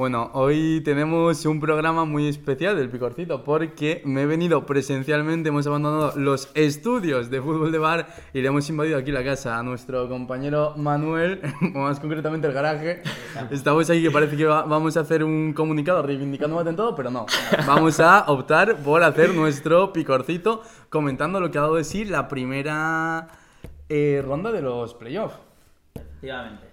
Bueno, hoy tenemos un programa muy especial del Picorcito porque me he venido presencialmente, hemos abandonado los estudios de fútbol de bar y le hemos invadido aquí la casa a nuestro compañero Manuel, o más concretamente el garaje. Estamos aquí que parece que va- vamos a hacer un comunicado reivindicando un atentado, pero no. Vamos a optar por hacer nuestro Picorcito comentando lo que ha dado de sí la primera eh, ronda de los playoffs. Efectivamente.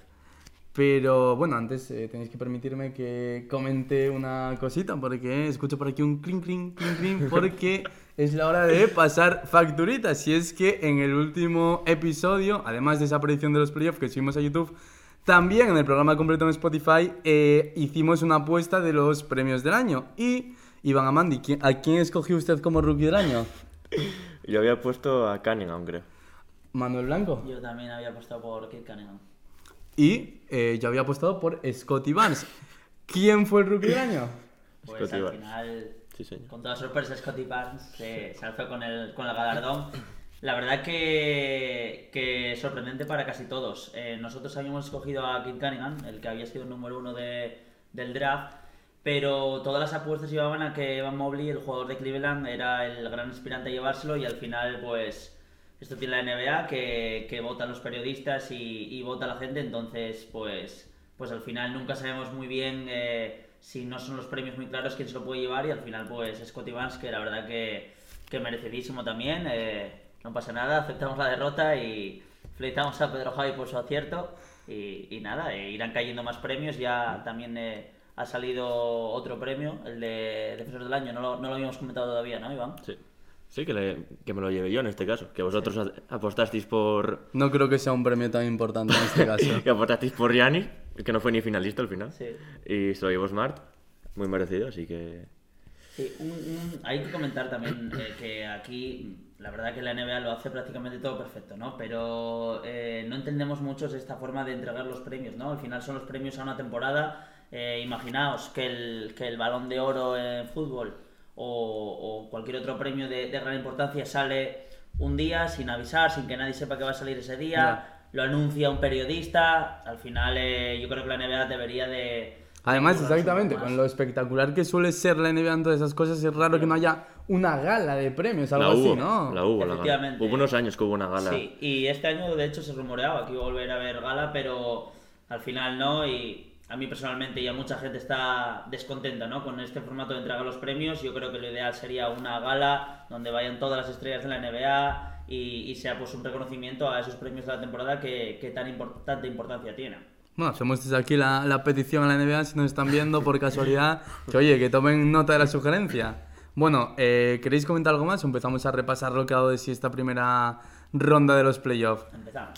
Pero bueno, antes eh, tenéis que permitirme que comente una cosita porque escucho por aquí un clink, clink, clink, clink, porque es la hora de pasar facturitas. Y es que en el último episodio, además de esa predicción de los playoffs que subimos a YouTube, también en el programa completo en Spotify eh, hicimos una apuesta de los premios del año. Y Iván Amandi, ¿qui- ¿a quién escogió usted como rookie del año? Yo había puesto a Cunningham, creo. Manuel Blanco. Yo también había apostado por Kate Cunningham. Y eh, yo había apostado por Scotty Barnes. ¿Quién fue el rookie del año? Pues Scotty al Barnes. final, Sí, señor. con toda sorpresa, Scotty Barnes se, se alzó con el, con el galardón. La verdad que, que sorprendente para casi todos. Eh, nosotros habíamos escogido a Kate Cunningham, el que había sido el número uno de- del draft, pero todas las apuestas llevaban a que Evan Mobley, el jugador de Cleveland, era el gran aspirante a llevárselo y al final, pues, esto tiene la NBA que, que votan los periodistas y, y vota la gente, entonces, pues, pues al final nunca sabemos muy bien eh, si no son los premios muy claros quién se lo puede llevar y al final, pues, Scotty Barnes, que la verdad que, que merecidísimo también, eh, no pasa nada, aceptamos la derrota y felicitamos a Pedro Javi por su acierto y, y nada, eh, irán cayendo más premios, ya también eh, ha salido otro premio, el de Defensor del Año, no lo, no lo habíamos comentado todavía, ¿no, Iván? Sí. Sí, que, le- que me lo llevé yo en este caso. Que vosotros a- apostasteis por. No creo que sea un premio tan importante en este caso. Que apostasteis por Giannis, que no fue ni finalista al final. Sí. Y se lo llevó Smart. Muy merecido, así que. Sí, un- un- hay que comentar también eh, que aquí la verdad que la NBA lo hace prácticamente todo perfecto, ¿no? Pero eh, no entendemos mucho esta forma de entregar los premios, ¿no? Al final son los premios a una temporada. Eh, imaginaos que el, que el balón de oro en fútbol o, o cualquier otro premio de, de gran importancia sale un día sin avisar, sin que nadie sepa que va a salir ese día, lo anuncia un periodista. Al final eh, yo creo que la NBA debería de... Además, exactamente, con lo espectacular que suele ser la NBA en todas esas cosas, es raro que no haya una gala de premios, algo la hubo, así, ¿no? La hubo, la gala. Hubo unos años que hubo una gala. Sí, y este año de hecho se rumoreaba que iba a volver a ver gala, pero al final no. Y a mí personalmente y a mucha gente está descontenta ¿no? con este formato de entrega los premios. Yo creo que lo ideal sería una gala donde vayan todas las estrellas de la NBA y, y sea pues un reconocimiento a esos premios de la temporada que, que tan importante importancia tienen. Bueno, hacemos desde aquí la, la petición a la NBA, si nos están viendo por casualidad, que oye, que tomen nota de la sugerencia. Bueno, eh, ¿queréis comentar algo más empezamos a repasar lo que ha dado de sí esta primera ronda de los playoffs?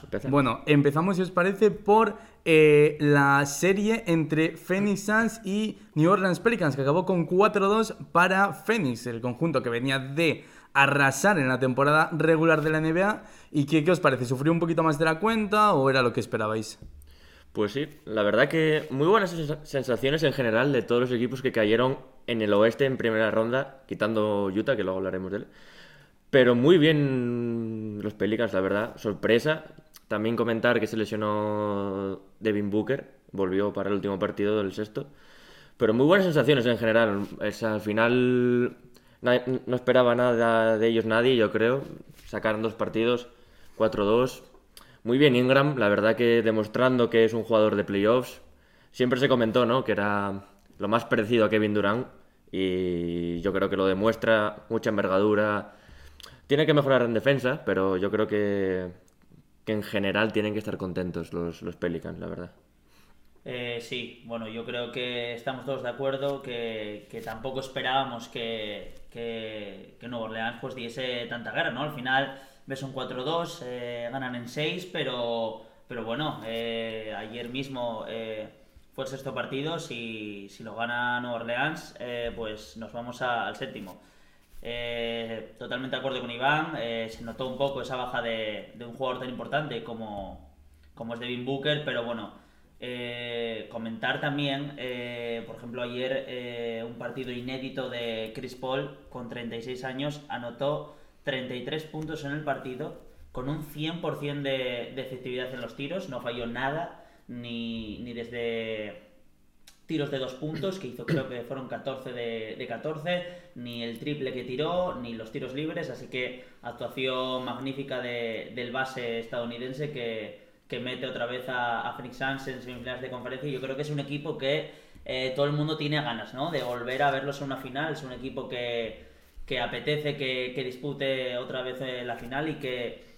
Empezamos. Bueno, empezamos, si os parece, por eh, la serie entre Phoenix Suns y New Orleans Pelicans, que acabó con 4-2 para Phoenix, el conjunto que venía de arrasar en la temporada regular de la NBA. ¿Y qué, qué os parece? ¿Sufrió un poquito más de la cuenta o era lo que esperabais? Pues sí, la verdad que muy buenas sens- sensaciones en general de todos los equipos que cayeron en el oeste en primera ronda, quitando Utah, que luego hablaremos de él. Pero muy bien los Pelicans, la verdad. Sorpresa. También comentar que se lesionó Devin Booker, volvió para el último partido del sexto. Pero muy buenas sensaciones en general. Es, al final na- no esperaba nada de ellos nadie, yo creo. Sacaron dos partidos, 4-2. Muy bien Ingram, la verdad que demostrando que es un jugador de playoffs. Siempre se comentó, ¿no? Que era lo más parecido a Kevin Durant y yo creo que lo demuestra, mucha envergadura. Tiene que mejorar en defensa, pero yo creo que, en general tienen que estar contentos los, Pelicans, la verdad. Eh, sí, bueno, yo creo que estamos todos de acuerdo que, tampoco esperábamos que, que, que Nueva Orleans pues diese tanta guerra, ¿no? Al final ves un 4-2, eh, ganan en 6, pero, pero bueno, eh, ayer mismo eh, fue el sexto partido, si, si lo gana Nueva Orleans, pues nos vamos al séptimo. Eh, totalmente de acuerdo con Iván, eh, se notó un poco esa baja de, un jugador tan importante como, como es Devin Booker, pero bueno, eh, comentar también, eh, por ejemplo, ayer eh, un partido inédito de Chris Paul con 36 años anotó 33 puntos en el partido con un 100% de, de efectividad en los tiros, no falló nada, ni, ni desde tiros de dos puntos, que hizo creo que fueron 14 de, de 14, ni el triple que tiró, ni los tiros libres, así que actuación magnífica de- del base estadounidense que, que mete otra vez a, a Phoenix Suns en semifinales de conferencia y yo creo que es un equipo que eh, todo el mundo tiene ganas, ¿no? De volver a verlos en una final, es un equipo que, que apetece que, que dispute otra vez eh, la final y que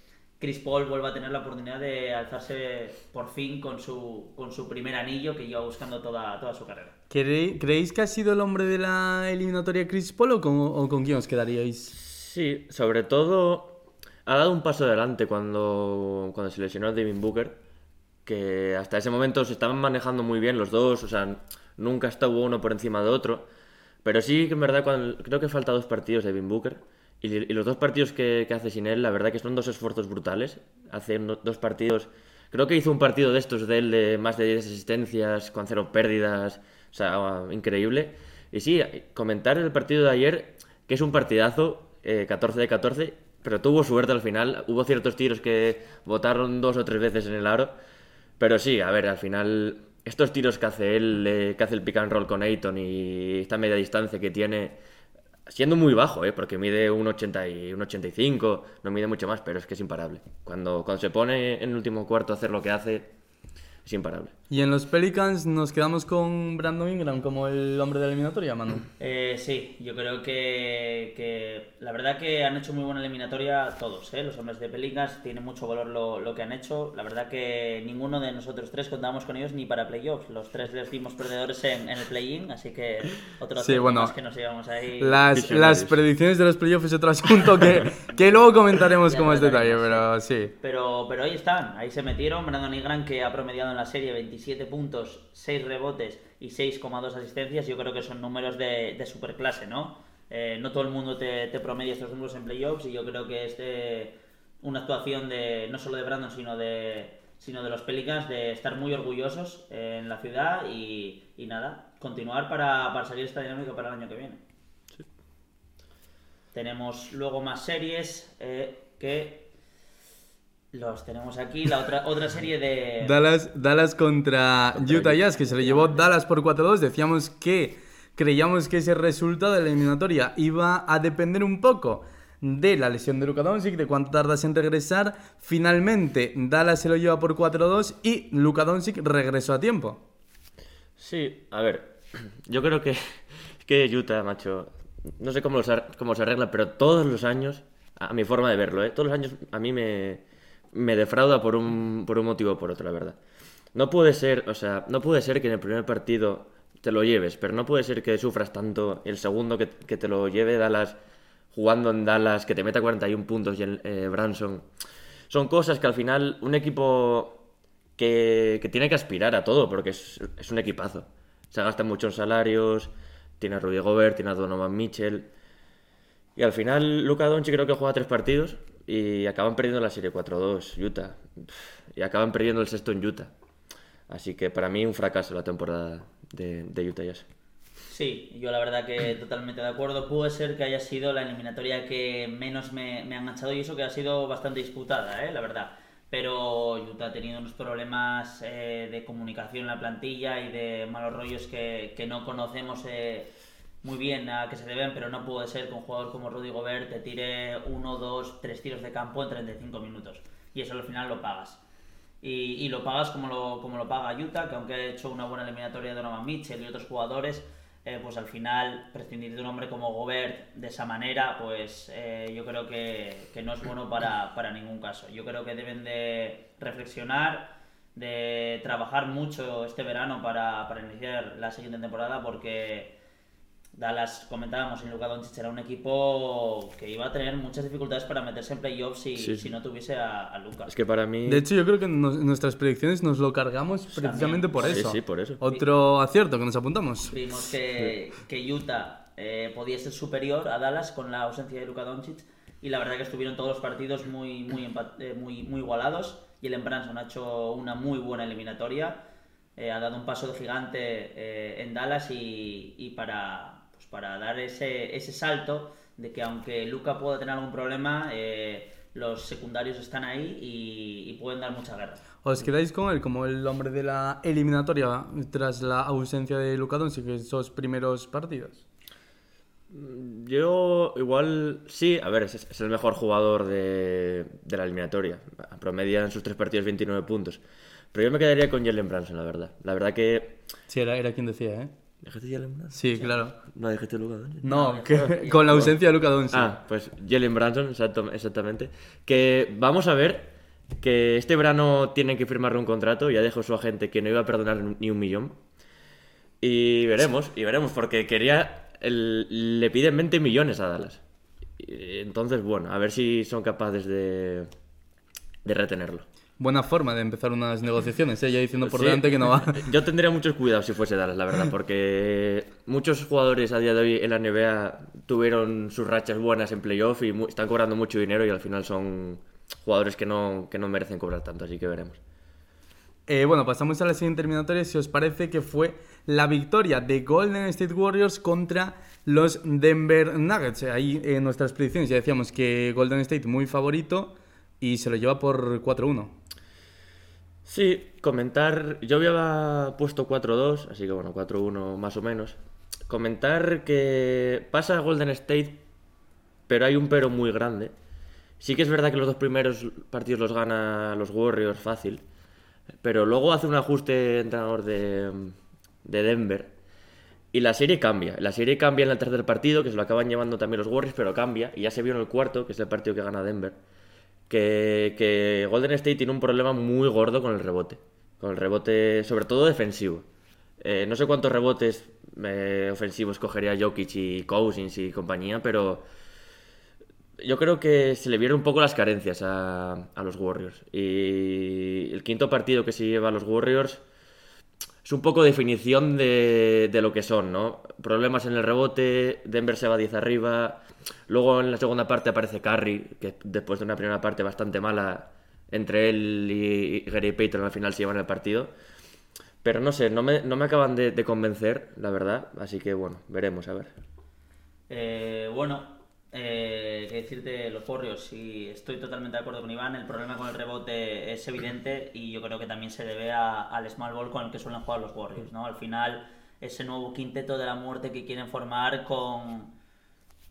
Chris Paul vuelva a tener la oportunidad de alzarse por fin con su, con su primer anillo que lleva buscando toda, toda su carrera. ¿Cree- ¿Creéis que ha sido el hombre de la eliminatoria Chris Paul o con, o con quién os quedaríais? Sí, sobre todo ha dado un paso adelante cuando, cuando se lesionó a Devin Booker, que hasta ese momento se estaban manejando muy bien los dos, o sea, nunca estuvo uno por encima de otro, pero sí que en verdad cuando, creo que falta dos partidos de Devin Booker y, y los dos partidos que, que hace sin él, la verdad que son dos esfuerzos brutales, hace dos partidos, creo que hizo un partido de estos de él de más de 10 asistencias, con cero pérdidas, o sea, increíble. Y sí, comentar el partido de ayer, que es un partidazo, eh, 14 de 14, pero tuvo suerte al final. Hubo ciertos tiros que botaron dos o tres veces en el aro. Pero sí, a ver, al final, estos tiros que hace él, eh, que hace el pick and roll con Ayton y esta media distancia que tiene, siendo muy bajo, ¿eh? porque mide 1,80 y 1,85, no mide mucho más, pero es que es imparable. Cuando, cuando se pone en el último cuarto a hacer lo que hace, es imparable. Y en los Pelicans nos quedamos con Brandon Ingram como el hombre de la eliminatoria, Manu. Eh, sí, yo creo que, que la verdad que han hecho muy buena eliminatoria todos, ¿eh? los hombres de Pelicans, tiene mucho valor lo, lo que han hecho. La verdad que ninguno de nosotros tres contábamos con ellos ni para playoffs. Los tres les dimos perdedores en, en el play-in, así que otro Sí, bueno, más que nos llevamos ahí. Las, las predicciones de los playoffs es otro asunto que, que luego comentaremos Ya con más detalle, pero sí. Pero, pero ahí están, ahí se metieron. Brandon Ingram que ha promediado en la serie 27 puntos, 6 rebotes y 6,2 asistencias. Yo creo que son números de, de superclase, ¿no? Eh, no todo el mundo te, te promedia estos números en playoffs y yo creo que es de una actuación de no solo de Brandon, sino de, sino de los Pelicans de estar muy orgullosos en la ciudad y, y nada, continuar para, para seguir esta dinámica para el año que viene. Tenemos luego más series eh, que los tenemos aquí. La otra, otra serie de. Dallas, Dallas contra Utah Jazz, que se le llevó Dallas por 4-2. Decíamos que creíamos que ese resultado de la eliminatoria iba a depender un poco de la lesión de Luka Doncic, de cuánto tardas en regresar. Finalmente, Dallas se lo lleva por 4-2 y Luka Doncic regresó a tiempo. Sí, a ver, yo creo que, que Utah, macho, no sé cómo, los cómo se arregla, pero todos los años, a mi forma de verlo, ¿eh? todos los años a mí me, me defrauda por un, por un motivo o por otro, la verdad. No puede ser, o sea, no puede ser que en el primer partido te lo lleves, pero no puede ser que sufras tanto el segundo que, que te lo lleve Dallas jugando en Dallas, que te meta 41 puntos y el eh, Branson. Son cosas que al final un equipo que, que tiene que aspirar a todo, porque es, es un equipazo. Se gastan muchos salarios, tiene a Rudy Gobert, tiene a Donovan Mitchell. Y al final Luka Doncic creo que juega tres partidos y acaban perdiendo la serie 4-2, Utah. Y acaban perdiendo el sexto en Utah. Así que para mí un fracaso la temporada de, Utah Jazz. Sí, yo la verdad que totalmente de acuerdo. Puede ser que haya sido la eliminatoria que menos me, me ha enganchado y eso que ha sido bastante disputada, ¿eh? la verdad. Pero Utah ha tenido unos problemas eh, de comunicación en la plantilla y de malos rollos que, que no conocemos eh, muy bien a qué se deben, pero no puede ser que un jugador como Rudy Gobert te tire uno, dos, tres tiros de campo en 35 minutos. Y eso al final lo pagas. Y, y lo pagas como lo, como lo paga Utah, que aunque ha hecho una buena eliminatoria de Donovan Mitchell y otros jugadores, eh, pues al final prescindir de un hombre como Gobert de esa manera, pues eh, yo creo que, que no es bueno para, para ningún caso. Yo creo que deben de reflexionar, de trabajar mucho este verano para, para iniciar la siguiente temporada, porque Dallas, comentábamos, en Luka Doncic era un equipo que iba a tener muchas dificultades para meterse en playoffs si, Sí, sí. si no tuviese a, a Luka. Es que para mí... De hecho, yo creo que nos- nuestras predicciones nos lo cargamos precisamente por Sí, eso. sí, por eso. Otro acierto que nos apuntamos. Vimos que, que Utah eh, podía ser superior a Dallas con la ausencia de Luka Doncic y la verdad que estuvieron todos los partidos muy, muy, eh, muy, muy igualados y el Branson ha hecho una muy buena eliminatoria, eh, ha dado un paso de gigante eh, en Dallas y, y para, pues para dar ese, ese salto de que aunque Luka pueda tener algún problema, eh, los secundarios están ahí y, y pueden dar mucha guerra. ¿Os quedáis con él como el hombre de la eliminatoria tras la ausencia de Luka Doncic en esos primeros partidos? Yo igual sí, a ver, es, es el mejor jugador de, de la eliminatoria. Promedia en sus tres partidos 29 puntos. Pero yo me quedaría con Jalen Branson, la verdad. La verdad que... Sí, era, era quien decía, ¿eh? ¿Dejaste Jalen Branson? Sí, claro. No, dejaste Luka Doncic. No, que- con la ausencia de Luka Doncic. Ah, pues Jalen Branson, exacto- exactamente. Que vamos a ver que este verano tienen que firmarle un contrato. Ya dijo su agente que no iba a perdonar ni un millón. Y veremos, y veremos, porque quería. el- le piden 20 millones a Dallas. Entonces, bueno, a ver si son capaces de, de retenerlo. Buena forma de empezar unas negociaciones, ¿eh? Ya diciendo por Sí. delante que no va. Yo tendría muchos cuidados si fuese Dallas, la verdad, porque muchos jugadores a día de hoy en la NBA tuvieron sus rachas buenas en playoff y están cobrando mucho dinero y al final son jugadores que no, que no merecen cobrar tanto, así que veremos. Eh, bueno, pasamos a la siguiente eliminatoria. Si os parece que fue la victoria de Golden State Warriors contra los Denver Nuggets. Ahí en nuestras predicciones ya decíamos que Golden State muy favorito y se lo lleva por 4-1. Sí, comentar. Yo había puesto 4-2, así que bueno, 4-1 más o menos. Comentar que pasa Golden State, pero hay un pero muy grande. Sí que es verdad que los dos primeros partidos los gana los Warriors fácil, pero luego hace un ajuste entrenador de, de Denver y la serie cambia. La serie cambia en el tercer partido, que se lo acaban llevando también los Warriors, pero cambia. Y ya se vio en el cuarto, que es el partido que gana Denver, que, Golden State tiene un problema muy gordo con el rebote. Con el rebote, sobre todo defensivo. Eh, no sé cuántos rebotes eh, ofensivos cogería Jokic y Cousins y compañía, pero yo creo que se le vieron un poco las carencias a, a los Warriors. Y el quinto partido que se lleva a los Warriors es un poco definición de, de lo que son, ¿no? Problemas en el rebote, Denver se va 10 arriba, luego en la segunda parte aparece Curry, que después de una primera parte bastante mala entre él y Gary Payton al final se llevan el partido. Pero no sé, no me, no me acaban de, de convencer, la verdad, así que bueno, veremos, a ver. Eh, bueno, eh, qué decirte, los Warriors, sí, estoy totalmente de acuerdo con Iván. El problema con el rebote es evidente y yo creo que también se debe a- al small ball con el que suelen jugar los Warriors. ¿no? Al final, ese nuevo quinteto de la muerte que quieren formar con,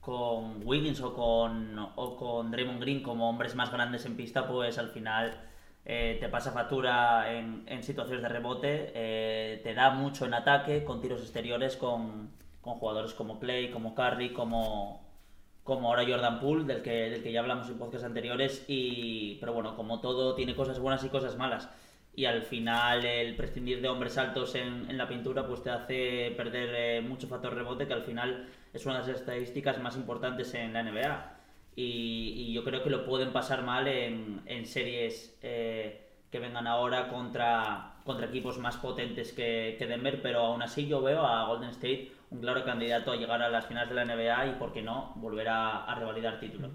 con Wiggins o con, o con Draymond Green como hombres más grandes en pista, pues al final eh, te pasa factura en, en situaciones de rebote, eh, te da mucho en ataque con tiros exteriores con, con jugadores como Clay, como Curry, como, como ahora Jordan Poole, del que, del que ya hablamos en podcasts anteriores, y, pero bueno, como todo tiene cosas buenas y cosas malas. Y al final el prescindir de hombres altos en, en la pintura pues te hace perder eh, mucho factor rebote, que al final es una de las estadísticas más importantes en la NBA. Y, y yo creo que lo pueden pasar mal en, en series eh, que vengan ahora contra, contra equipos más potentes que, que Denver, pero aún así yo veo a Golden State un claro candidato a llegar a las finales de la NBA y, por qué no, volver a, a revalidar título.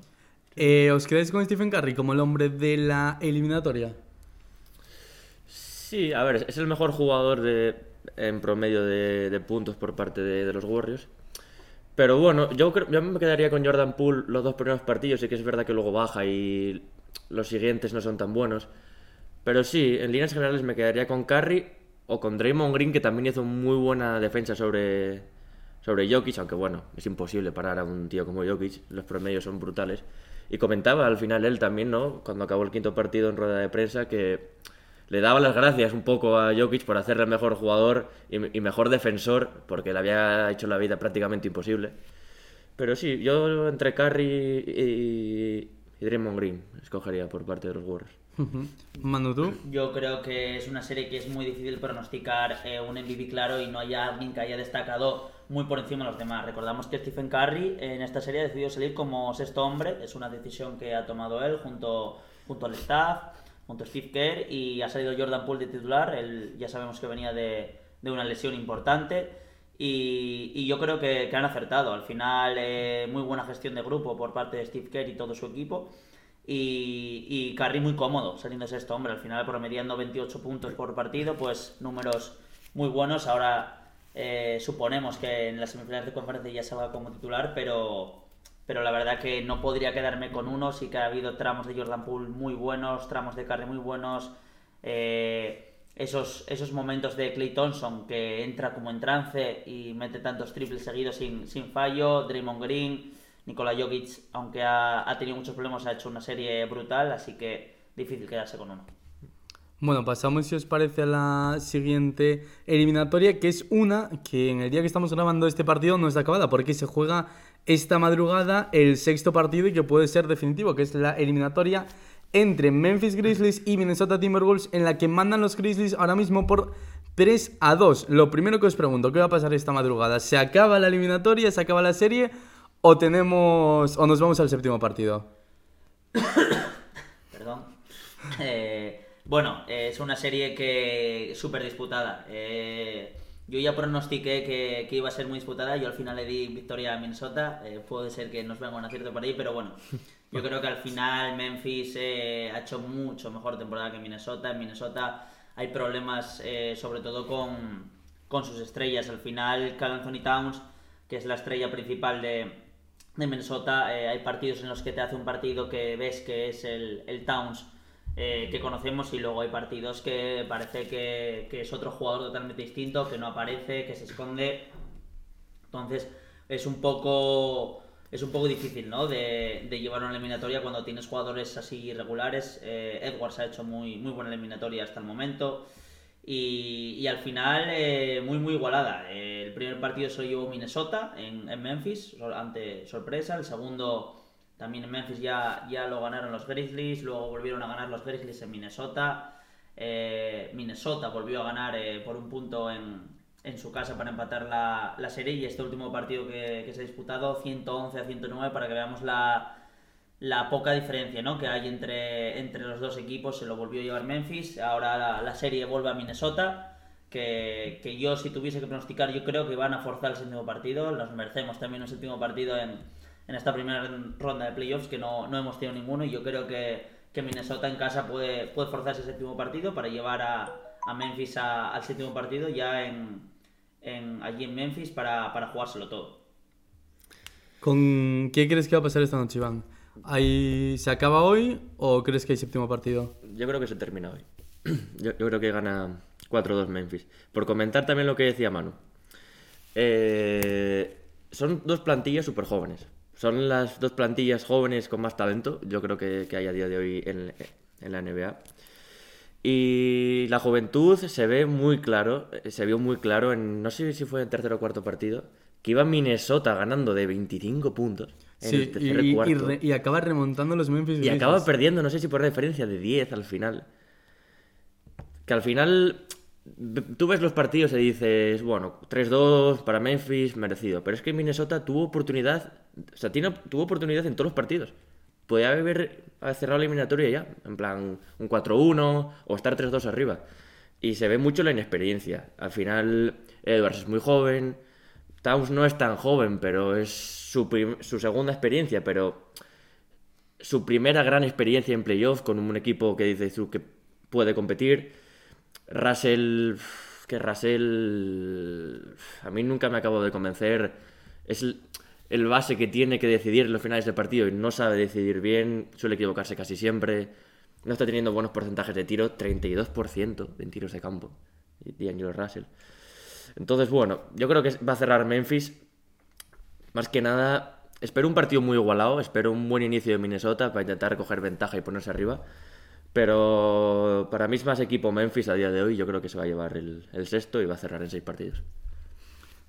Eh, ¿Os quedáis con Stephen Curry como el hombre de la eliminatoria? Sí, a ver, es el mejor jugador de, en promedio de, de puntos por parte de, de los Warriors. Pero bueno, yo, creo, yo me quedaría con Jordan Poole los dos primeros partidos, y que es verdad que luego baja y los siguientes no son tan buenos. Pero sí, en líneas generales me quedaría con Curry o con Draymond Green, que también hizo muy buena defensa sobre, sobre Jokic, aunque bueno, es imposible parar a un tío como Jokic, los promedios son brutales. Y comentaba al final él también, ¿no? Cuando acabó el quinto partido en rueda de prensa, que le daba las gracias un poco a Jokic por hacerle el mejor jugador y, mejor defensor, porque le había hecho la vida prácticamente imposible. Pero sí, yo entre Curry y, y Draymond Green escogería por parte de los Warriors. Manu, ¿tú? Yo creo que es una serie que es muy difícil pronosticar eh, un MVP claro y no haya alguien que haya destacado muy por encima de los demás. Recordamos que Stephen Curry en esta serie ha decidido salir como sexto hombre, es una decisión que ha tomado él junto, junto al staff, junto a Steve Kerr y ha salido Jordan Poole de titular, él ya sabemos que venía de, de una lesión importante. Y, y yo creo que, que han acertado. Al final, eh, muy buena gestión de grupo por parte de Steve Kerr y todo su equipo. Y, y muy cómodo saliendo sexto hombre. Al final promediando 28 puntos por partido, pues números muy buenos. Ahora eh, suponemos que en las semifinales de conferencia ya se va como titular, pero, pero la verdad que no podría quedarme con uno. Sí que ha habido tramos de Jordan Poole muy buenos, tramos de Curry muy buenos. Eh, esos, esos momentos de Clay Thompson que entra como en trance y mete tantos triples seguidos sin, sin fallo, Draymond Green, Nikola Jokic, aunque ha, ha tenido muchos problemas, ha hecho una serie brutal, así que difícil quedarse con uno. Bueno, pasamos, si os parece, a la siguiente eliminatoria, que es una que en el día que estamos grabando este partido no está acabada, porque se juega esta madrugada el sexto partido y que puede ser definitivo, que es la eliminatoria entre Memphis Grizzlies y Minnesota Timberwolves, en la que mandan los Grizzlies ahora mismo por 3 a 2. Lo primero que os pregunto, ¿qué va a pasar esta madrugada? ¿Se acaba la eliminatoria, se acaba la serie o tenemos o nos vamos al séptimo partido? Perdón. Eh, bueno, es una serie que súper disputada. Eh, yo ya pronostiqué que, iba a ser muy disputada. Yo al final le di victoria a Minnesota. Eh, puede ser que nos venga un acierto por ahí, pero bueno. Yo creo que al final Memphis ha hecho mucho mejor temporada que Minnesota. En Minnesota hay problemas, sobre todo con, con, sus estrellas. Al final, Cal Anthony Towns, que es la estrella principal de, de Minnesota, hay partidos en los que te hace un partido que ves que es el, el Towns eh, que conocemos y luego hay partidos que parece que, que, es otro jugador totalmente distinto, que no aparece, que se esconde. Entonces es un poco es un poco difícil ¿no? de, de llevar una eliminatoria cuando tienes jugadores así irregulares. Eh, Edwards ha hecho muy, muy buena eliminatoria hasta el momento. Y, al final, eh, muy, muy igualada. el primer partido se lo llevó Minnesota en, en Memphis, ante sorpresa. El segundo también en Memphis ya, ya lo ganaron los Grizzlies, luego volvieron a ganar los Grizzlies en Minnesota. Eh, Minnesota volvió a ganar eh, por un punto en, en, su casa para empatar la, la, serie y este último partido que, que, se ha disputado 111 a 109 para que veamos la, la poca diferencia ¿no? que hay entre, entre los dos equipos. Se lo volvió a llevar Memphis, ahora la, serie vuelve a Minnesota. Que, que, yo si tuviese que pronosticar yo creo que van a forzar el séptimo partido. Nos merecemos también un séptimo partido en en esta primera ronda de playoffs que no, no hemos tenido ninguno y yo creo que, que, Minnesota en casa puede, puede forzar ese séptimo partido para llevar a, a Memphis a, al séptimo partido ya en, en, allí en Memphis para, para, jugárselo todo. ¿Con qué crees que va a pasar esta noche, Iván? ¿Hay, ¿Se acaba hoy o crees que hay séptimo partido? Yo creo que se termina hoy. Yo, creo que gana 4-2 Memphis. Por comentar también lo que decía Manu. Eh, son dos plantillas súper jóvenes. Son las dos plantillas jóvenes con más talento, yo creo que, que hay a día de hoy en, en, la NBA. Y la juventud se ve muy claro, se vio muy claro en, no sé si fue en tercer o cuarto partido, que iba Minnesota ganando de 25 puntos. En sí, el tercer y, cuarto. y, re, y, acaba remontando los Memphis Y acaba perdiendo, no sé si por diferencia de 10 al final. Que al final tú ves los partidos y dices, bueno, 3-2 para Memphis, merecido. Pero es que Minnesota tuvo oportunidad, o sea, tiene, tuvo oportunidad en todos los partidos. Podía haber cerrado la eliminatoria ya, en plan un 4-1 o estar 3-2 arriba. Y se ve mucho la inexperiencia. Al final, Edwards es muy joven, Towns no es tan joven, pero es su, segunda experiencia, pero su primera gran experiencia en playoff con un equipo que dices tú que puede competir. Russell. Que Russell. A mí nunca me acabo de convencer. Es el, el, base que tiene que decidir en los finales del partido y no sabe decidir bien. Suele equivocarse casi siempre. No está teniendo buenos porcentajes de tiro. 32% en tiros de campo. D'Angelo Russell. Entonces, bueno, yo creo que va a cerrar Memphis. Más que nada, espero un partido muy igualado. Espero un buen inicio de Minnesota para intentar coger ventaja y ponerse arriba. Pero para mí es más equipo Memphis a día de hoy. Yo creo que se va a llevar el, sexto y va a cerrar en seis partidos.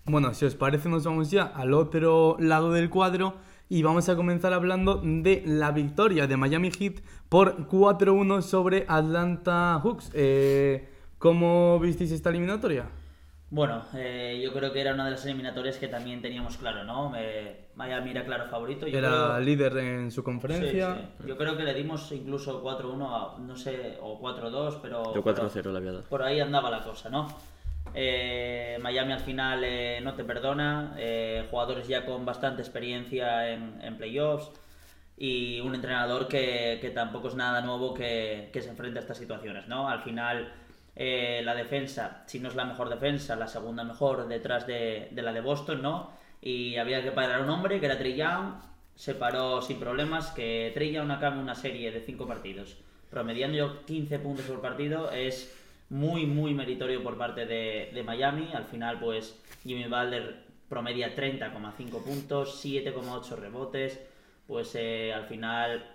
Bueno, si os parece, nos vamos ya al otro lado del cuadro y vamos a comenzar hablando de la victoria de Miami Heat por 4-1 sobre Atlanta Hawks. Eh, ¿Cómo visteis esta eliminatoria? Bueno, eh, yo creo que era una de las eliminatorias que también teníamos claro, ¿no? Eh, Miami era claro favorito. Yo era creo... líder en su conferencia. Sí, sí. Yo creo que le dimos incluso 4-1, no sé, o 4-2, pero... Yo 4-0 le había dado. Por ahí andaba la cosa, ¿no? Eh, Miami al final eh, no te perdona, eh, jugadores ya con bastante experiencia en, en playoffs y un entrenador que, que, tampoco es nada nuevo que, que se enfrente a estas situaciones, ¿no? Al final eh, la defensa, si no es la mejor defensa, la segunda mejor detrás de, la de Boston, ¿no? Y había que parar a un hombre que era Trey Young, se paró sin problemas, que Trey Young acabe una serie de cinco partidos promediando 15 puntos por partido, es muy, muy meritorio por parte de, de Miami. Al final, pues Jimmy Butler promedia 30,5 puntos, 7,8 rebotes, pues eh, al final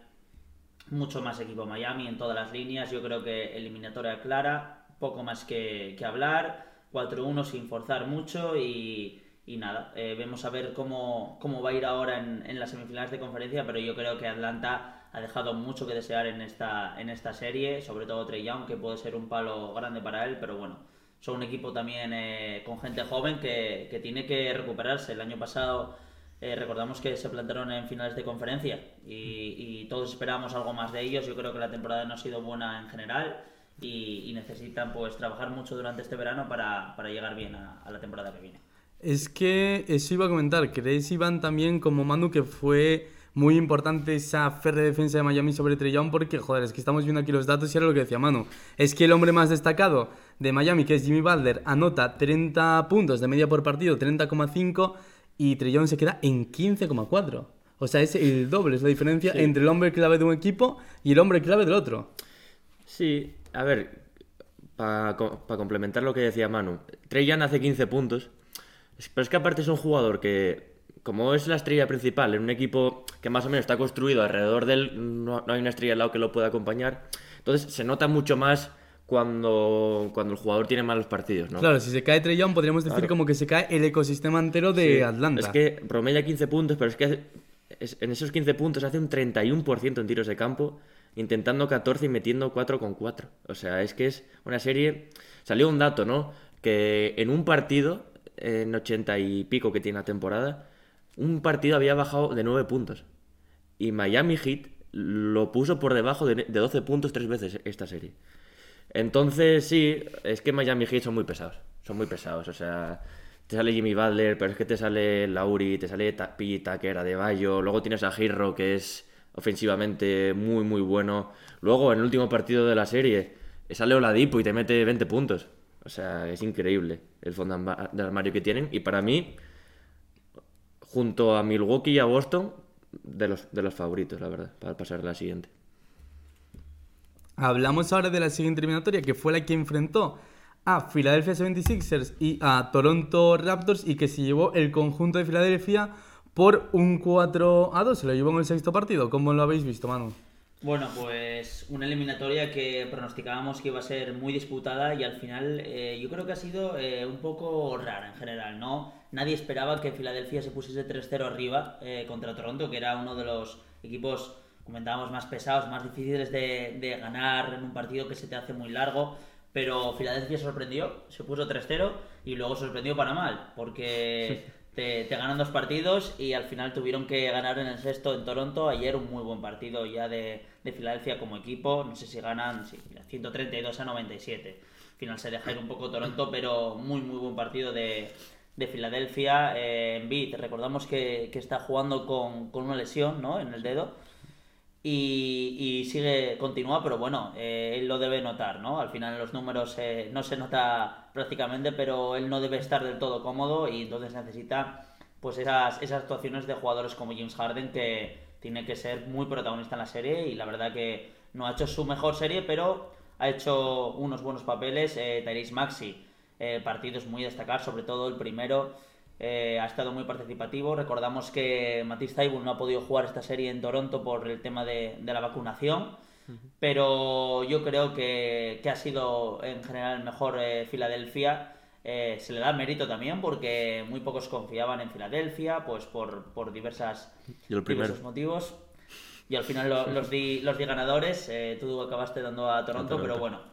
mucho más equipo Miami en todas las líneas. Yo creo que eliminatoria clara, poco más que, que hablar, 4-1 sin forzar mucho y, y nada, eh, vemos a ver cómo, cómo va a ir ahora en, las semifinales de conferencia, pero yo creo que Atlanta ha dejado mucho que desear en esta, en esta serie, sobre todo Trey Young, que puede ser un palo grande para él, pero bueno, son un equipo también eh, con gente joven que, que, tiene que recuperarse. El año pasado eh, recordamos que se plantaron en finales de conferencia y, y, todos esperábamos algo más de ellos. Yo creo que la temporada no ha sido buena en general y, y necesitan pues trabajar mucho durante este verano para, para llegar bien a, a la temporada que viene. Es que eso iba a comentar, ¿creéis Iván también como Manu que fue muy importante esa férrea defensa de Miami sobre Trey porque, joder, es que estamos viendo aquí los datos y era lo que decía Manu. Es que el hombre más destacado de Miami, que es Jimmy Butler, anota 30 puntos de media por partido, 30,5 y Trey se queda en 15,4. O sea, es el doble, es la diferencia sí. entre el hombre clave de un equipo y el hombre clave del otro. Sí, a ver, para pa complementar lo que decía Manu, Trey Young hace 15 puntos, pero es que aparte es un jugador que, como es la estrella principal en un equipo que más o menos está construido alrededor de él, no, no hay una estrella al lado que lo pueda acompañar, entonces se nota mucho más cuando, cuando el jugador tiene malos partidos, ¿no? Claro, si se cae Trey Young podríamos decir claro. como que se cae el ecosistema entero de sí, Atlanta. Es que promedia 15 puntos, pero es que en esos 15 puntos hace un 31% en tiros de campo, intentando 14 y metiendo 4 con 4. O sea, es que es una serie... Salió un dato, ¿no? Que en un partido, en 80 y pico que tiene la temporada, un partido había bajado de 9 puntos. Y Miami Heat lo puso por debajo de, de 12 puntos tres veces esta serie. Entonces, sí, es que Miami Heat son muy pesados. Son muy pesados. O sea, te sale Jimmy Butler, pero es que te sale Lauri, te sale P. Tucker, Adebayo. Luego tienes a Hero, que es ofensivamente muy, muy bueno. Luego, en el último partido de la serie, sale Oladipo y te mete 20 puntos. O sea, es increíble el fondo de armario que tienen. Y para mí, junto a Milwaukee y a Boston, de los, de los favoritos, la verdad, para pasar a la siguiente. Hablamos ahora de la siguiente eliminatoria, que fue la que enfrentó a Philadelphia 76ers y a Toronto Raptors y que se llevó el conjunto de Filadelfia por un 4 a 2. Se lo llevó en el sexto partido. ¿Cómo lo habéis visto, Manu? Bueno, pues una eliminatoria que pronosticábamos que iba a ser muy disputada y al final eh, yo creo que ha sido eh, un poco rara en general, ¿no? Nadie esperaba que Filadelfia se pusiese 3-0 arriba eh, contra Toronto, que era uno de los equipos comentábamos, más pesados, más difíciles de, de, ganar en un partido que se te hace muy largo. Pero Filadelfia sorprendió, se puso 3-0 y luego sorprendió para mal, porque te, te, ganan dos partidos y al final tuvieron que ganar en el sexto en Toronto. Ayer un muy buen partido ya de, de Filadelfia como equipo, no sé si ganan sí, 132 a 97. Al final se deja ir un poco Toronto, pero muy muy buen partido de, de Filadelfia. Eh, en beat, recordamos que, que está jugando con, con una lesión ¿no? en el dedo y, y, sigue, continúa, pero bueno, eh, él lo debe notar, ¿no? Al final los números eh, no se nota prácticamente, pero él no debe estar del todo cómodo y entonces necesita pues esas, esas actuaciones de jugadores como James Harden que tiene que ser muy protagonista en la serie y la verdad que no ha hecho su mejor serie, pero ha hecho unos buenos papeles. Eh, Tyrese Maxi, eh, partidos muy destacar, sobre todo el primero eh, ha estado muy participativo. Recordamos que Matisse Taibul no ha podido jugar esta serie en Toronto por el tema de, de la vacunación, uh -huh. pero yo creo que, que, ha sido en general mejor eh, Filadelfia. Eh, se le da mérito también porque muy pocos confiaban en Filadelfia, pues por, por diversas, diversos motivos. Y al final lo, los, di, los di ganadores, eh, tú acabaste dando a Toronto, Toronto. pero bueno,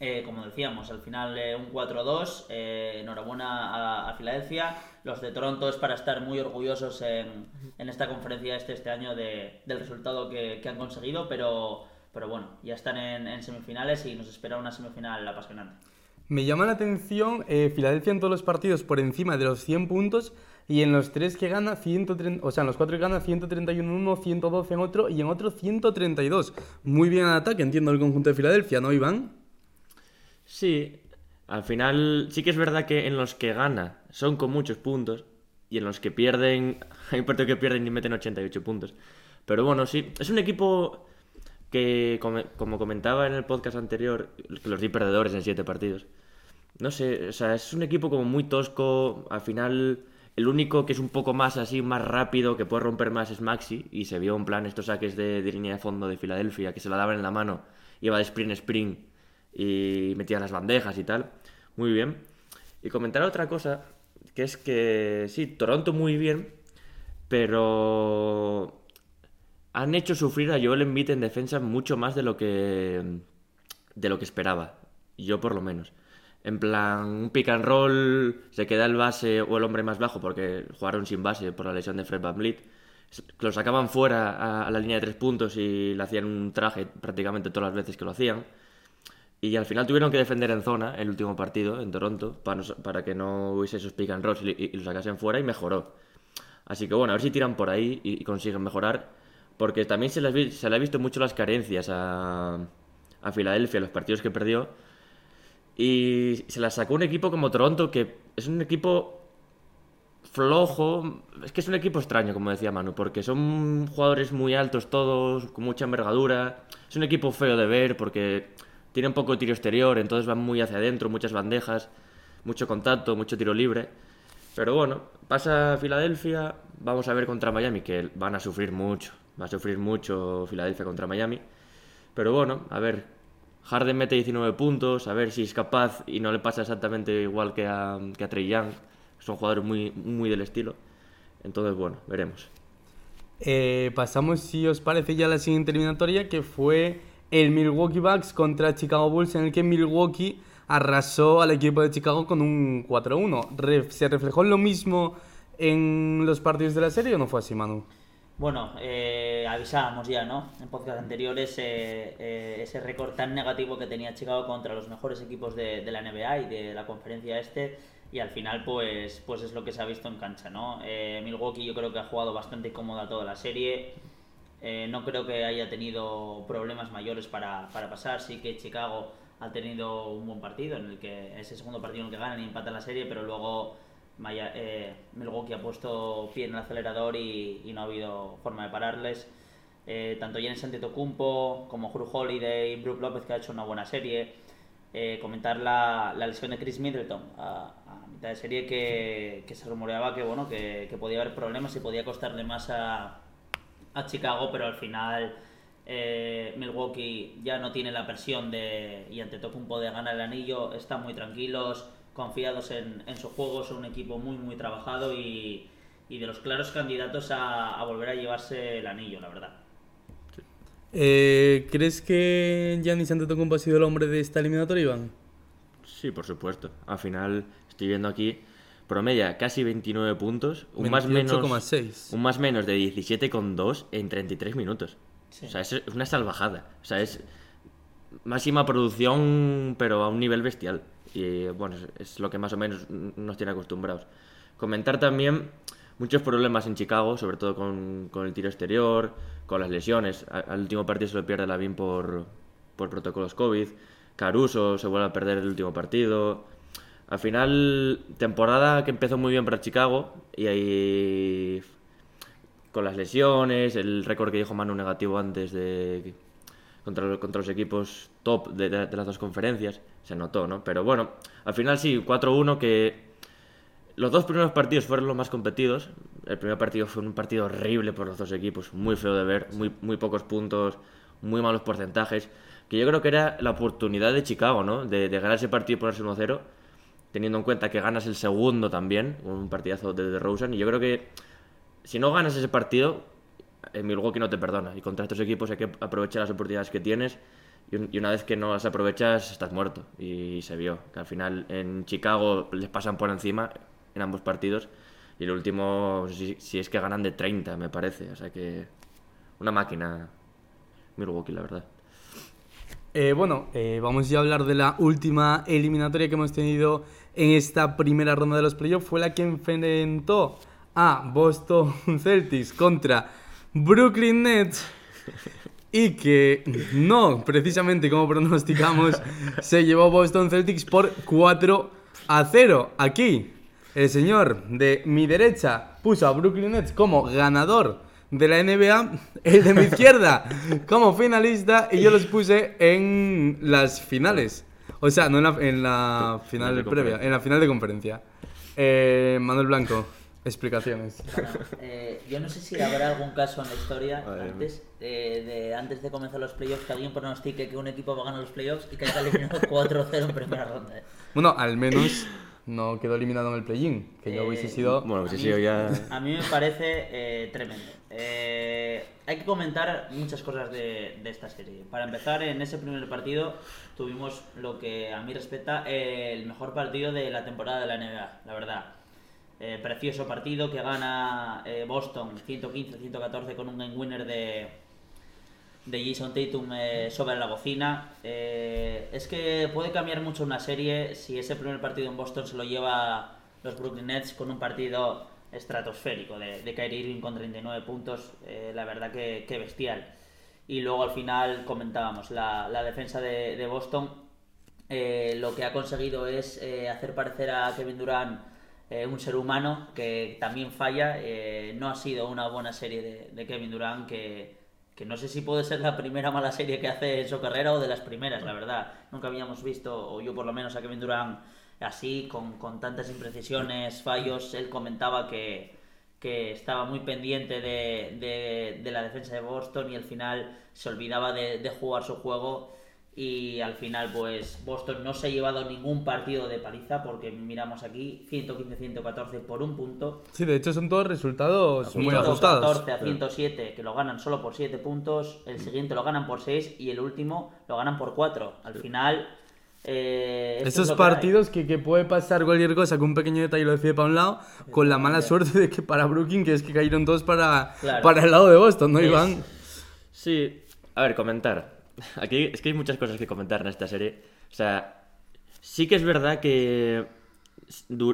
eh, como decíamos, al final eh, un 4-2, eh, enhorabuena a, a, Filadelfia. Los de Toronto es para estar muy orgullosos en, en esta conferencia este, este año de, del resultado que, que, han conseguido, pero, pero bueno, ya están en, en, semifinales y nos espera una semifinal apasionante. Me llama la atención eh, Filadelfia en todos los partidos por encima de los 100 puntos y en los tres que gana 130, o sea, en los cuatro que gana 131 en uno, 112 en otro y en otro 132. Muy bien en ataque, entiendo el conjunto de Filadelfia, ¿no, Iván? Sí, al final sí que es verdad que en los que gana son con muchos puntos y en los que pierden, hay un que pierden y meten 88 puntos. Pero bueno, sí, es un equipo que, como comentaba en el podcast anterior, los di perdedores en siete partidos. No sé, o sea, es un equipo como muy tosco. Al final, el único que es un poco más así, más rápido, que puede romper más es Maxi. Y se vio en plan estos saques de, línea de fondo de Filadelfia, que se la daban en la mano, iba de sprint sprint y metía las bandejas y tal. Muy bien. Y comentar otra cosa, que es que sí, Toronto muy bien, pero han hecho sufrir a Joel Embiid en defensa mucho más de lo que de lo que esperaba. Yo por lo menos. En plan, un pick and roll, se queda el base o el hombre más bajo porque jugaron sin base por la lesión de Fred VanVleet. Lo sacaban fuera a, a la línea de tres puntos y le hacían un traje prácticamente todas las veces que lo hacían. Y al final tuvieron que defender en zona el último partido en Toronto para, no- para que no hubiese esos pick and rolls y, y lo sacasen fuera y mejoró. Así que bueno, a ver si tiran por ahí y, consiguen mejorar. Porque también se, les se le ha visto mucho las carencias a, a Filadelfia, los partidos que perdió. Y se las sacó un equipo como Toronto, que es un equipo flojo. Es que es un equipo extraño, como decía Manu, porque son jugadores muy altos todos, con mucha envergadura. Es un equipo feo de ver porque tiene un poco tiro exterior, entonces van muy hacia adentro, muchas bandejas, mucho contacto, mucho tiro libre. Pero bueno, pasa Filadelfia, vamos a ver contra Miami, que van a sufrir mucho. Va a sufrir mucho Filadelfia contra Miami. Pero bueno, a ver, Harden mete 19 puntos, a ver si es capaz y no le pasa exactamente igual que a, que a Trey Young. Son jugadores muy, muy del estilo. Entonces, bueno, veremos. Eh, pasamos, si os parece, ya a la siguiente eliminatoria, que fue el Milwaukee Bucks contra Chicago Bulls, en el que Milwaukee arrasó al equipo de Chicago con un 4-1. Re- ¿Se reflejó lo mismo en los partidos de la serie o no fue así, Manu? Bueno, eh, avisábamos ya, ¿no? En podcast anteriores eh, eh, ese récord tan negativo que tenía Chicago contra los mejores equipos de, de la NBA y de la conferencia este y al final pues, pues es lo que se ha visto en cancha, ¿no? Eh, Milwaukee yo creo que ha jugado bastante cómoda toda la serie, Eh, no creo que haya tenido problemas mayores para, para pasar, sí que Chicago ha tenido un buen partido en el que ese segundo partido en el que ganan y empatan la serie, pero luego Maya- eh, Milwaukee ha puesto pie en el acelerador y, y no ha habido forma de pararles. Eh, tanto Giannis Antetokounmpo como Drew Holiday, Brook López que ha hecho una buena serie. Eh, comentar la, la lesión de Chris Middleton a, a mitad de serie que, que se rumoreaba que bueno que, que podía haber problemas y podía costarle más a, a Chicago, pero al final eh, Milwaukee ya no tiene la presión de y Antetokounmpo de ganar el anillo, están muy tranquilos, confiados en, en su juego, son un equipo muy muy trabajado y, y de los claros candidatos a, a volver a llevarse el anillo, la verdad. Eh, ¿Crees que Giannis Antetokounmpo ha sido el hombre de esta eliminatoria, Iván? Sí, por supuesto. Al final, estoy viendo aquí, promedia casi 29 puntos, un más menos 28,6. un más menos de 17,2 en 33 minutos. O sea, es una salvajada. O sea, es máxima producción, pero a un nivel bestial. Y bueno, es- lo que más o menos nos tiene acostumbrados. Comentar también muchos problemas en Chicago, sobre todo con, con el tiro exterior, con las lesiones. Al último partido se lo pierde Lavin por, por protocolos COVID. Caruso se vuelve a perder el último partido. Al final, temporada que empezó muy bien para Chicago y ahí con las lesiones, el récord que dijo Manu negativo antes de contra, contra los equipos top de las dos conferencias, se notó, ¿no? Pero bueno, al final sí, 4-1 que los dos primeros partidos fueron los más competidos. El primer partido fue un partido horrible por los dos equipos, muy feo de ver, muy, muy pocos puntos, muy malos porcentajes. Que yo creo que era la oportunidad de Chicago, ¿no? De, de ganar ese partido y ponerse 1-0, teniendo en cuenta que ganas el segundo también, un partidazo de DeRozan. Y yo creo que si no ganas ese partido, en Milwaukee no te perdona. Y contra estos equipos hay que aprovechar las oportunidades que tienes. Y una vez que no las aprovechas, estás muerto. Y se vio que al final en Chicago les pasan por encima en ambos partidos. Y el último, si, si es que ganan de 30, me parece. O sea que una máquina Milwaukee, la verdad. Eh, bueno, eh, vamos ya a hablar de la última eliminatoria que hemos tenido en esta primera ronda de los playoffs. Fue la que enfrentó a Boston Celtics contra Brooklyn Nets. Y que no, precisamente como pronosticamos, se llevó Boston Celtics por 4 a 0. Aquí, el señor de mi derecha puso a Brooklyn Nets como ganador de la NBA, el de mi izquierda, como finalista, y yo los puse en las finales. O sea, no en la, en la final de previa, conferencia. en la final de conferencia. Eh, Manuel Blanco, explicaciones. Bueno, eh, yo no sé si habrá algún caso en la historia antes, eh, de, antes de comenzar los playoffs que alguien pronostique que un equipo va a ganar los playoffs y que haya eliminado 4-0 en primera ronda. Bueno, al menos no quedó eliminado en el play-in, que yo hubiese Eh, sido... Bueno, mí- sí, ya. A mí me parece eh, tremendo. Eh, hay que comentar muchas cosas de, esta serie. Para empezar, en ese primer partido tuvimos lo que a mí respecta el mejor partido de la temporada de la NBA, la verdad. Eh, precioso partido que gana eh, Boston 115-114 con un game winner de, de Jason Tatum sobre la bocina. Es que puede cambiar mucho una serie si ese primer partido en Boston se lo lleva los Brooklyn Nets con un partido estratosférico de, de Kyrie Irving con 39 puntos. eh, la verdad que, que bestial. Y luego al final comentábamos, la, la defensa de, de Boston eh, lo que ha conseguido es eh, hacer parecer a Kevin Durant eh, un ser humano que también falla. Eh, no ha sido una buena serie de, de Kevin Durant que, que no sé si puede ser la primera mala serie que hace en su carrera o de las primeras, la verdad. Nunca habíamos visto, o yo por lo menos, a Kevin Durant así, con, con tantas imprecisiones, fallos. Él comentaba que, que estaba muy pendiente de, de- de la defensa de Boston y al final se olvidaba de, de jugar su juego y al final pues Boston no se ha llevado ningún partido de paliza porque miramos aquí 115-114 por un punto. Sí, de hecho son todos resultados muy 114 ajustados. a 107 que lo ganan solo por 7 puntos, el siguiente lo ganan por 6 y el último lo ganan por 4. Al final... eh, es Esos que partidos que, que puede pasar cualquier cosa, que un pequeño detalle lo decide para un lado, con la mala suerte de que para Brooklyn, que es que cayeron todos para, Claro. para el lado de Boston, ¿no, Es- Iván? Sí, a ver, comentar. Aquí es que hay muchas cosas que comentar en esta serie. O sea, sí que es verdad que,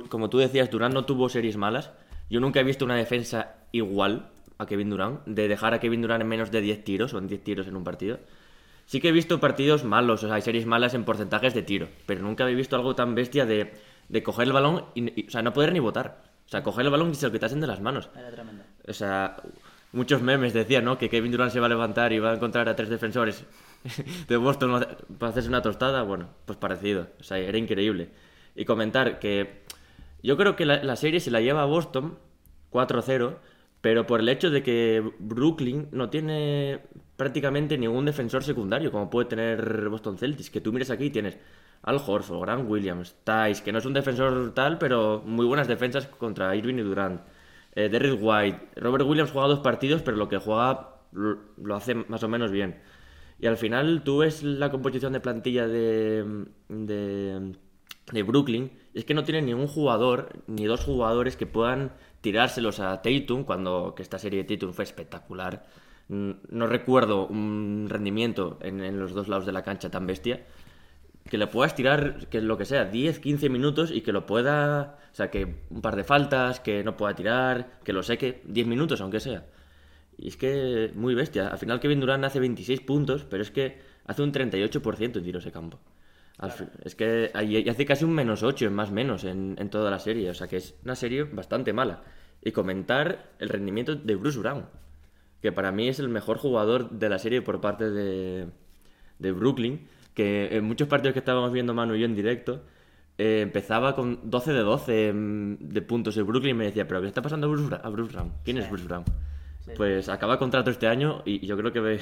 como tú decías, Durán no tuvo series malas. Yo nunca he visto una defensa igual a Kevin Durán, de dejar a Kevin Durán en menos de 10 tiros o en 10 tiros en un partido. Sí que he visto partidos malos, o sea, hay series malas en porcentajes de tiro, pero nunca había visto algo tan bestia de, de coger el balón y, y- o sea, no poder ni votar. O sea, coger el balón y se lo quitasen de las manos. Era tremendo. O sea, muchos memes decían, ¿no? Que Kevin Durant se va a levantar y va a encontrar a tres defensores de Boston para hacerse una tostada. Bueno, pues parecido. O sea, era increíble. Y comentar que yo creo que la, la serie se la lleva a Boston 4-0, pero por el hecho de que Brooklyn no tiene prácticamente ningún defensor secundario, como puede tener Boston Celtics. Que tú mires aquí y tienes Al Horford, Grant Williams, Tice, que no es un defensor tal, pero muy buenas defensas contra Irving y Durant. Eh, Derrick White, Robert Williams juega dos partidos, pero lo que juega lo, hace más o menos bien. Y al final tú ves la composición de plantilla de, de, de Brooklyn, es que no tienen ningún jugador, ni dos jugadores que puedan tirárselos a Tatum, cuando que esta serie de Tatum fue espectacular. No recuerdo un rendimiento en, en los dos lados de la cancha tan bestia que le puedas tirar, que lo que sea, 10, 15 minutos y que lo pueda, o sea, que un par de faltas, que no pueda tirar, que lo seque 10 minutos aunque sea. Y es que muy bestia. Al final Kevin Durant hace 26 puntos, pero es que hace un 38% en tiros de campo. Es que y hace casi un menos 8 en más menos en, en toda la serie. O sea que es una serie bastante mala. Y comentar el rendimiento de Bruce Brown, que para mí es el mejor jugador de la serie por parte de, de Brooklyn, que en muchos partidos que estábamos viendo Manu y yo en directo, eh, empezaba con 12 de 12 mm, de puntos de Brooklyn y me decía, pero ¿qué está pasando a Bruce, Bra- a Bruce Brown? ¿Quién es. Bruce Brown? Sí. Pues acaba contrato este año y yo creo que, ve-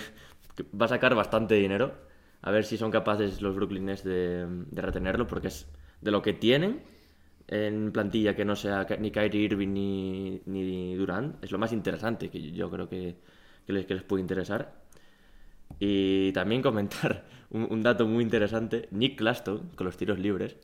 que va a sacar bastante dinero. A ver si son capaces los Brooklyn Nets de, de retenerlo, porque es de lo que tienen en plantilla que no sea ni Kyrie Irving ni, ni Durant, es lo más interesante que yo creo que, que les, que les puede interesar. Y también comentar un, un dato muy interesante, Nick Claston con los tiros libres.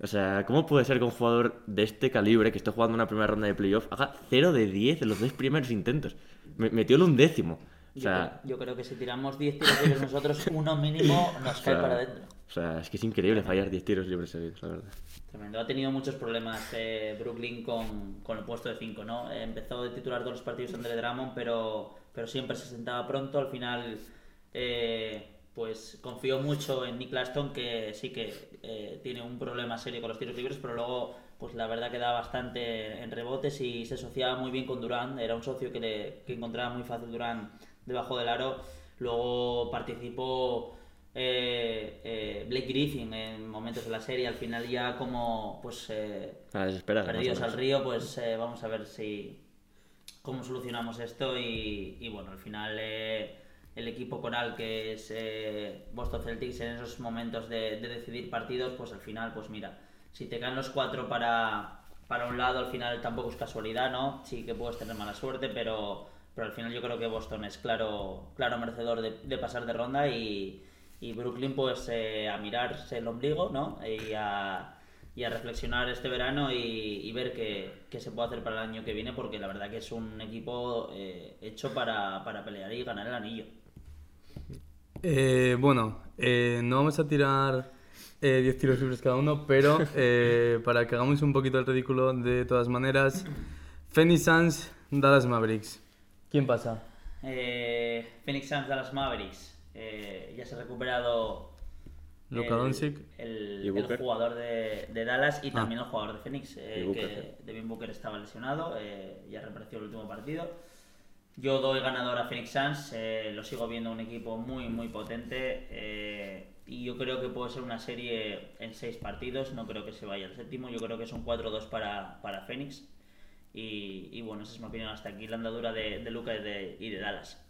O sea, ¿cómo puede ser que un jugador de este calibre, que esté jugando una primera ronda de playoff, haga 0 de 10 en los dos primeros intentos? Me- metió el undécimo. O Yo, sea, creo, yo creo que si tiramos 10 tiros libres nosotros, uno mínimo nos cae o sea, para adentro. o sea, es que es increíble fallar 10 tiros libres seguidos, la verdad. Tremendo. Ha tenido muchos problemas eh, Brooklyn con, con el puesto de 5, ¿no? Eh, empezó de titular todos los partidos Andre Drummond, pero, pero siempre se sentaba pronto. Al final, eh, pues confió mucho en Nick Laston, que sí que eh, tiene un problema serio con los tiros libres, pero luego pues la verdad que daba bastante en rebotes y se asociaba muy bien con Durán. Era un socio que, le, que encontraba muy fácil Durán debajo del aro. Luego participó eh, eh, Blake Griffin en momentos de la serie. Al final ya como pues eh, A perdidos al río, pues eh, vamos a ver si cómo solucionamos esto y, y bueno, al final eh, el equipo coral que es eh, Boston Celtics en esos momentos de, de decidir partidos, pues al final, pues mira, si te caen los cuatro para, para un lado, al final tampoco es casualidad, ¿no? Sí que puedes tener mala suerte, pero, pero al final yo creo que Boston es claro, claro merecedor de, de pasar de ronda y, y Brooklyn pues eh, a mirarse el ombligo, ¿no? Y a, y a reflexionar este verano y, y ver qué, qué se puede hacer para el año que viene, porque la verdad que es un equipo eh, hecho para, para pelear y ganar el anillo. Eh, bueno, eh, no vamos a tirar eh, 10 tiros libres cada uno, pero eh, para que hagamos un poquito el ridículo de todas maneras, Phoenix Suns, Dallas Mavericks. ¿Quién pasa? Eh, Phoenix Suns Dallas Mavericks. Eh, ya se ha recuperado Luka el- Doncic. el, Y el Booker. jugador de, de Dallas y Ah. también el jugador de Phoenix, eh, que Devin Booker estaba lesionado, eh, ya reapareció el último partido. Yo doy ganador a Phoenix Suns, eh, lo sigo viendo un equipo muy muy potente eh, y yo creo que puede ser una serie en seis partidos, no creo que se vaya al séptimo, yo creo que es un 4-2 para, para Phoenix y, y bueno, esa es mi opinión hasta aquí, la andadura de, de y de, y de Dallas.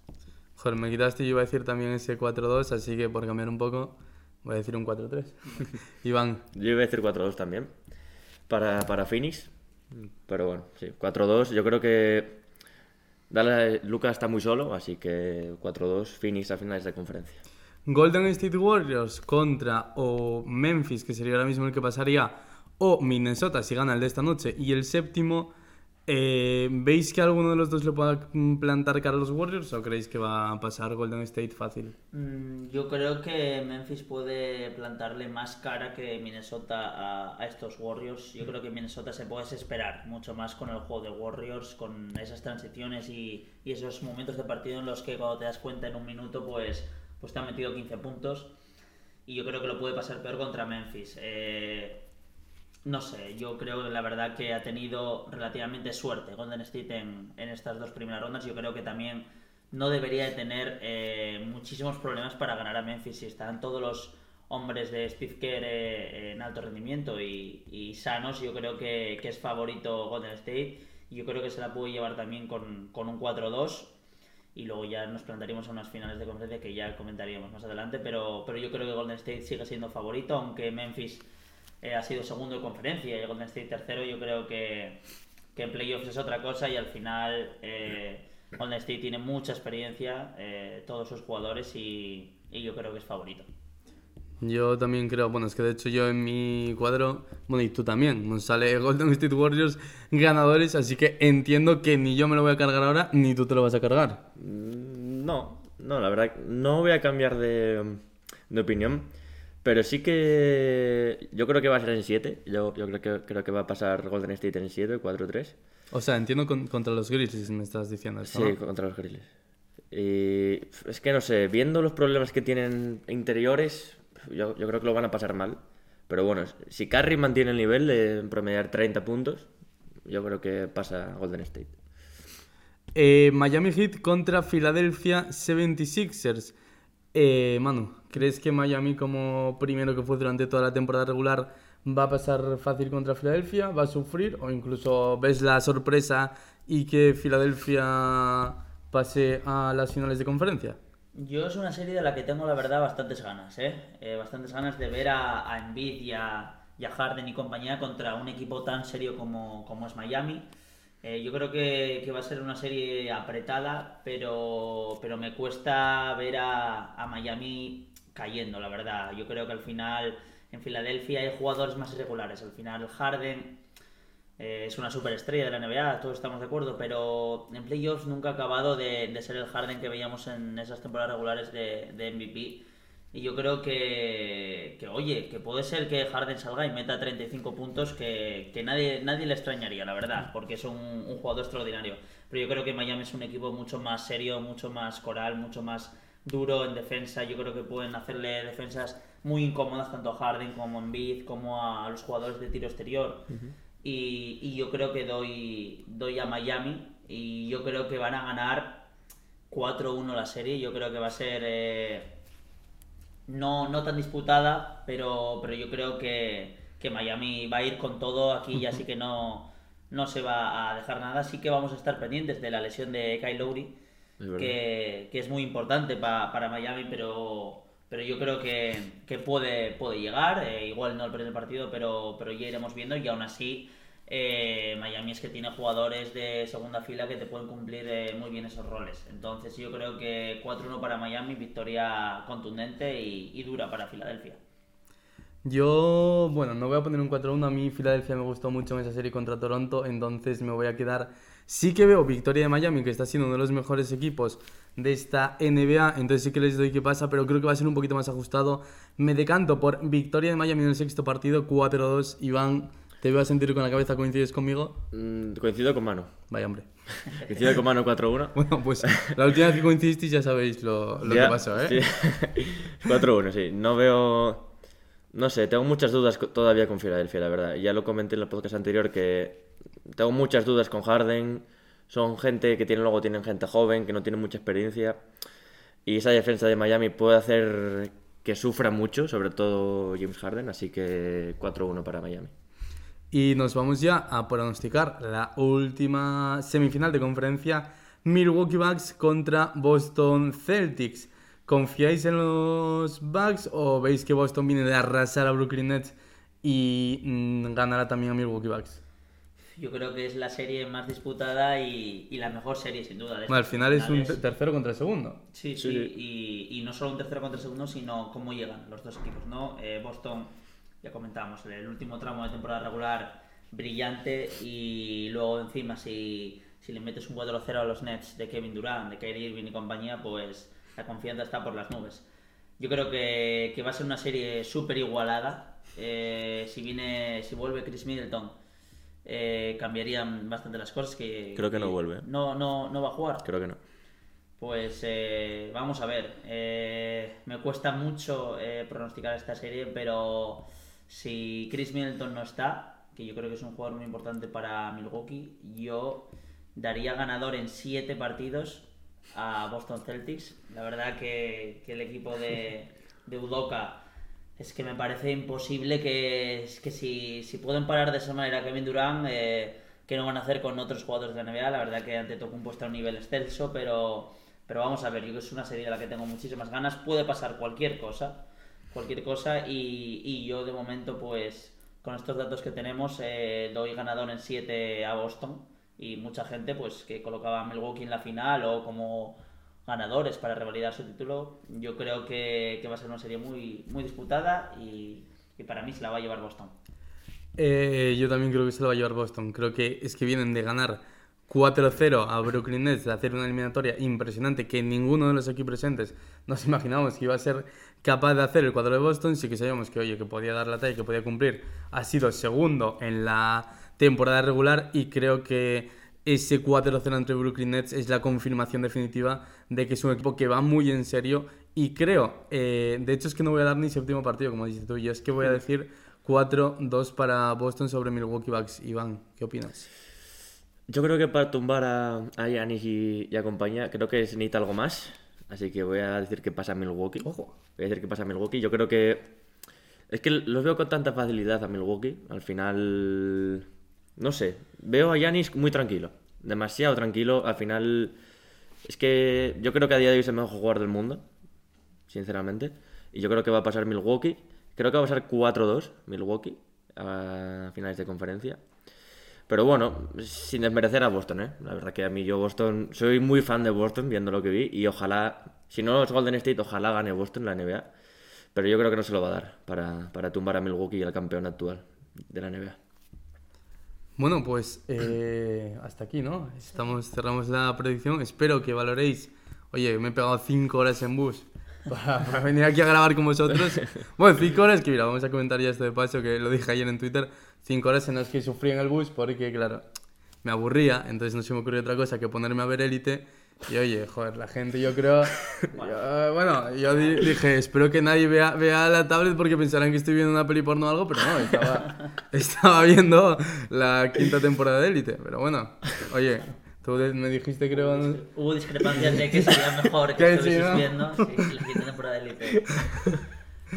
Joder, me quitaste y yo iba a decir también ese 4-2, así que por cambiar un poco, voy a decir un 4-3. Iván, Yo iba a decir 4-2 también. Para, para Phoenix. Pero bueno, sí, 4-2. Yo creo que Dallas, Lucas está muy solo, así que 4-2 Phoenix a finales de conferencia. Golden State Warriors contra o Memphis, que sería ahora mismo el que pasaría, o Minnesota si gana el de esta noche, y el séptimo, eh, ¿veis que alguno de los dos le pueda plantar cara a los Warriors o creéis que va a pasar Golden State fácil? Mm, Yo creo que Memphis puede plantarle más cara que Minnesota a, estos Warriors. Yo creo que Minnesota se puede desesperar mucho más con el juego de Warriors, con esas transiciones y, y esos momentos de partido en los que cuando te das cuenta en un minuto pues, pues te han metido 15 puntos. Y yo creo que lo puede pasar peor contra Memphis. Eh, no sé, yo creo la verdad que ha tenido relativamente suerte Golden State en, en estas dos primeras rondas. Yo creo que también no debería de tener eh, muchísimos problemas para ganar a Memphis. Si están todos los hombres de Steve Kerr eh, en alto rendimiento y, y sanos, yo creo que, que es favorito Golden State. Yo creo que se la puede llevar también con, con un 4-2 y luego ya nos plantaríamos a unas finales de conferencia que ya comentaríamos más adelante, pero, pero yo creo que Golden State sigue siendo favorito, aunque Memphis eh, ha sido segundo de conferencia y Golden State tercero, yo creo que, que en playoffs es otra cosa y al final eh, Golden State tiene mucha experiencia, eh, todos sus jugadores y, y yo creo que es favorito. Yo también creo, bueno, es que de hecho yo en mi cuadro, bueno, y tú también, nos sale Golden State Warriors ganadores, así que entiendo que ni yo me lo voy a cargar ahora, ni tú te lo vas a cargar. Mm, No, no, la verdad, no voy a cambiar de, de opinión. Pero sí que yo creo que va a ser en 7. Yo, yo creo, que, creo que va a pasar Golden State en 7, 4-3. O sea, entiendo con- contra los Grizzlies me estás diciendo esto, Sí, ¿no? contra los Grizzlies. Y es que no sé, viendo los problemas que tienen interiores, yo, yo creo que lo van a pasar mal. Pero bueno, si Curry mantiene el nivel de promediar 30 puntos, yo creo que pasa Golden State. Eh, Miami Heat contra Philadelphia 76ers. Eh, Manu, ¿crees que Miami, como primero que fue durante toda la temporada regular, va a pasar fácil contra Filadelfia? ¿Va a sufrir? ¿O incluso ves la sorpresa y que Filadelfia pase a las finales de conferencia? Yo es una serie de la que tengo la verdad bastantes ganas, ¿eh? Eh, bastantes ganas de ver a, a Embiid y a, y a Harden y compañía contra un equipo tan serio como, como es Miami. Eh, yo creo que, va a ser una serie apretada, pero, pero me cuesta ver a, a Miami cayendo, la verdad. Yo creo que al final en Filadelfia hay jugadores más irregulares. Al final Harden eh, es una superestrella de la NBA, todos estamos de acuerdo, pero en playoffs nunca ha acabado de, de ser el Harden que veíamos en esas temporadas regulares de, de MVP. Y yo creo que, que, oye, que puede ser que Harden salga y meta 35 puntos, que, que nadie, nadie le extrañaría, la verdad, porque es un, un jugador extraordinario. Pero yo creo que Miami es un equipo mucho más serio, mucho más coral, mucho más duro en defensa. Yo creo que pueden hacerle defensas muy incómodas tanto a Harden como a Embiid, como a los jugadores de tiro exterior. y, y yo creo que doy, doy a Miami y yo creo que van a ganar 4-1 la serie. Yo creo que va a ser eh, no, no tan disputada, pero, pero yo creo que, que Miami va a ir con todo aquí y así que no, no se va a dejar nada. Sí que vamos a estar pendientes de la lesión de Kyle Lowry, que, que es muy importante pa- para Miami, pero, pero yo creo que, que puede, puede llegar. eh, igual no el primer partido, pero, pero ya iremos viendo y aún así. Eh, Miami es que tiene jugadores de segunda fila que te pueden cumplir eh, muy bien esos roles. Entonces yo creo que 4-1 para Miami, victoria contundente y, y dura para Filadelfia. Yo, bueno, no voy a poner un 4-1. A mí Filadelfia me gustó mucho en esa serie contra Toronto, entonces me voy a quedar. Sí que veo victoria de Miami, que está siendo uno de los mejores equipos de esta NBA, entonces sí que les doy que pasa, pero creo que va a ser un poquito más ajustado. Me decanto por victoria de Miami en el sexto partido, 4-2. Iván, te veo a sentir con la cabeza, ¿coincides conmigo? Mm, coincido con Mano. Vaya hombre. Coincido con Mano 4-1. Bueno, pues la última vez que coincidisteis ya sabéis lo, lo Ya, que pasó, ¿eh? sí. 4-1, sí. No veo. No sé, tengo muchas dudas todavía con Filadelfia, la verdad. Ya lo comenté en el podcast anterior que tengo muchas dudas con Harden. Son gente que tiene, luego tienen gente joven, que no tiene mucha experiencia. Y esa defensa de Miami puede hacer que sufra mucho, sobre todo James Harden. Así que 4-1 para Miami. Y nos vamos ya a pronosticar la última semifinal de conferencia Milwaukee Bucks contra Boston Celtics. ¿Confiáis en los Bucks o veis que Boston viene de arrasar a Brooklyn Nets y mm, ganará también a Milwaukee Bucks? Yo creo que es la serie más disputada y, y la mejor serie, sin duda. Bueno, al final es un tercero contra el segundo. Sí, Sí. sí, y, y no solo un tercero contra el segundo, sino cómo llegan los dos equipos, ¿no? Eh, Boston, ya comentábamos, el último tramo de temporada regular brillante y luego encima si, si le metes un 4-0 a los Nets de Kevin Durant, de Kyrie Irving y compañía, pues la confianza está por las nubes. Yo creo que, que va a ser una serie súper igualada. Eh, si viene, si vuelve Chris Middleton, eh, cambiarían bastante las cosas. Que, Creo que no vuelve. No, no, no va a jugar. Creo que no. Pues eh, vamos a ver. Eh, me cuesta mucho pronosticar esta serie, pero si Chris Middleton no está, que yo creo que es un jugador muy importante para Milwaukee, yo daría ganador en siete partidos a Boston Celtics. La verdad que, el equipo de, de es que me parece imposible que, que si, si pueden parar de esa manera Kevin Durant, eh, que no van a hacer con otros jugadores de la NBA. La verdad que ante Tocumpo está a un nivel excelso, pero, pero vamos a ver, yo creo que es una serie de la que tengo muchísimas ganas. Puede pasar cualquier cosa, cualquier cosa, y, y yo de momento, pues con estos datos que tenemos, eh, doy ganador en 7 a Boston. Y mucha gente, pues que colocaba a Milwaukee en la final o como ganadores para revalidar su título, yo creo que, que va a ser una serie muy, muy disputada y, y para mí se la va a llevar Boston. Eh, yo también creo que se lo va a llevar Boston. Creo que es que vienen de ganar 4-0 a Brooklyn Nets, de hacer una eliminatoria impresionante que ninguno de los aquí presentes nos imaginábamos que iba a ser capaz de hacer el cuadro de Boston. Sí que sabíamos que, oye, que podía dar la talla, que podía cumplir. Ha sido segundo en la temporada regular y creo que ese 4-0 entre Brooklyn Nets es la confirmación definitiva de que es un equipo que va muy en serio y creo, eh, de hecho es que no voy a dar ni séptimo partido como dices tú, yo es que voy a decir 4-2 para Boston sobre Milwaukee Bucks. Iván, ¿qué opinas? Yo creo que para tumbar a, a Giannis y, y a compañía, creo que se necesita algo más. Así que voy a decir que pasa a Milwaukee. Ojo. Voy a decir que pasa a Milwaukee. Yo creo que. Es que los veo con tanta facilidad a Milwaukee. Al final. No sé. Veo a Giannis muy tranquilo. Demasiado tranquilo. Al final. Es que yo creo que a día de hoy es el mejor jugador del mundo. Sinceramente. Y yo creo que va a pasar Milwaukee. Creo que va a pasar 4-2 Milwaukee a finales de conferencia. Pero bueno, sin desmerecer a Boston, ¿eh? La verdad que a mí yo Boston, soy muy fan de Boston viendo lo que vi y ojalá, si no es Golden State, ojalá gane Boston la NBA. Pero yo creo que no se lo va a dar para, para tumbar a Milwaukee y al campeón actual de la NBA. Bueno, pues eh, hasta aquí, ¿no? Estamos, cerramos la predicción. Espero que valoréis. Oye, me he pegado 5 horas en bus para, para venir aquí a grabar con vosotros. Bueno, 5 horas que, mira, vamos a comentar ya esto de paso, que lo dije ayer en Twitter. 5 horas en las que sufrí en el bus porque, claro, me aburría. Entonces no se me ocurrió otra cosa que ponerme a ver élite. Y oye, joder, la gente yo creo... yo- bueno, yo di- dije, espero que nadie vea, vea la tablet porque pensarán que estoy viendo una peli porno o algo, pero no, estaba, estaba viendo la quinta temporada de Élite. Pero bueno, oye, tú me dijiste creo... no- Hubo discrepancias de que sería mejor Que estuvieses ¿no? viendo sí, la quinta temporada de Elite.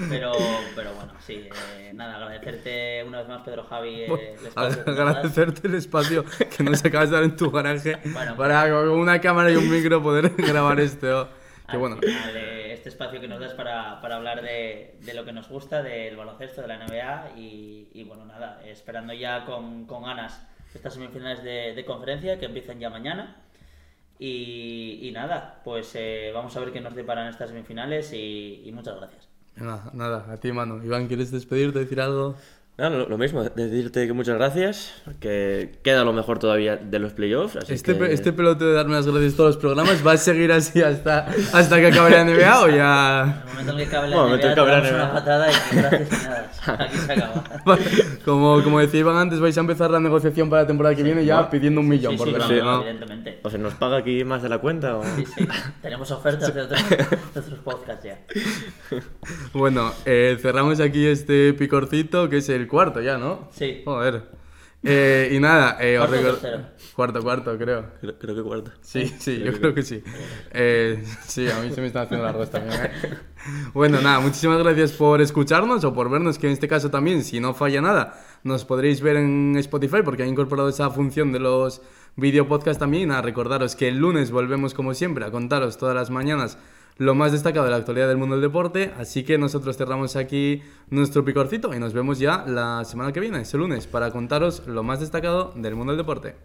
Pero, pero bueno, sí, eh, nada, agradecerte una vez más, Pedro Javi, eh, el espacio agradecerte el espacio que nos acabas de dar en tu garaje Bueno, para con una cámara y un micro poder grabar esto. Que bueno, final, eh, este espacio que nos das para, para hablar de, de lo que nos gusta, del baloncesto, de la NBA y, y bueno, nada, esperando ya con, con ganas estas semifinales de, conferencia que empiezan ya mañana. Y, y nada, pues eh, vamos a ver qué nos deparan estas semifinales y, y muchas gracias. nada, nada, a ti, mano. Iván, ¿quieres despedirte, decir algo? No, lo, lo mismo, decirte que muchas gracias, que queda lo mejor todavía de los playoffs. Así Este, que... este pelote de darme las gracias todos los programas, ¿va a seguir así hasta, hasta que acabe la NBA o En ya...? el momento en que cabe la Bueno, NBA, te damos en una patada y gracias nada. Aquí se acaba. Como, como decía Iván antes, vais a empezar la negociación para la temporada que viene ya pidiendo un millón, Sí, sí, porque no, no, no... evidentemente. ¿O se nos paga aquí más de la cuenta? O... Sí, sí. Tenemos ofertas de otros, de otros podcasts ya. Bueno, eh, cerramos aquí este picorcito, que es el cuarto ya, ¿no? Sí. Joder. Eh, y nada, eh, os ¿Cuarto record-? Cuarto, cuarto, creo. Creo, creo que cuarto. Sí, sí, yo creo que sí. Eh, sí, a mí se me están haciendo largos también. ¿eh? Bueno, nada, muchísimas gracias por escucharnos o por vernos, que en este caso también, si no falla nada, nos podréis ver en Spotify porque ha incorporado esa función de los video podcast también. Nada, recordaros que el lunes volvemos como siempre a contaros todas las mañanas lo más destacado de la actualidad del mundo del deporte. Así que nosotros cerramos aquí nuestro picorcito y nos vemos ya la semana que viene, ese lunes, para contaros lo más destacado del mundo del deporte.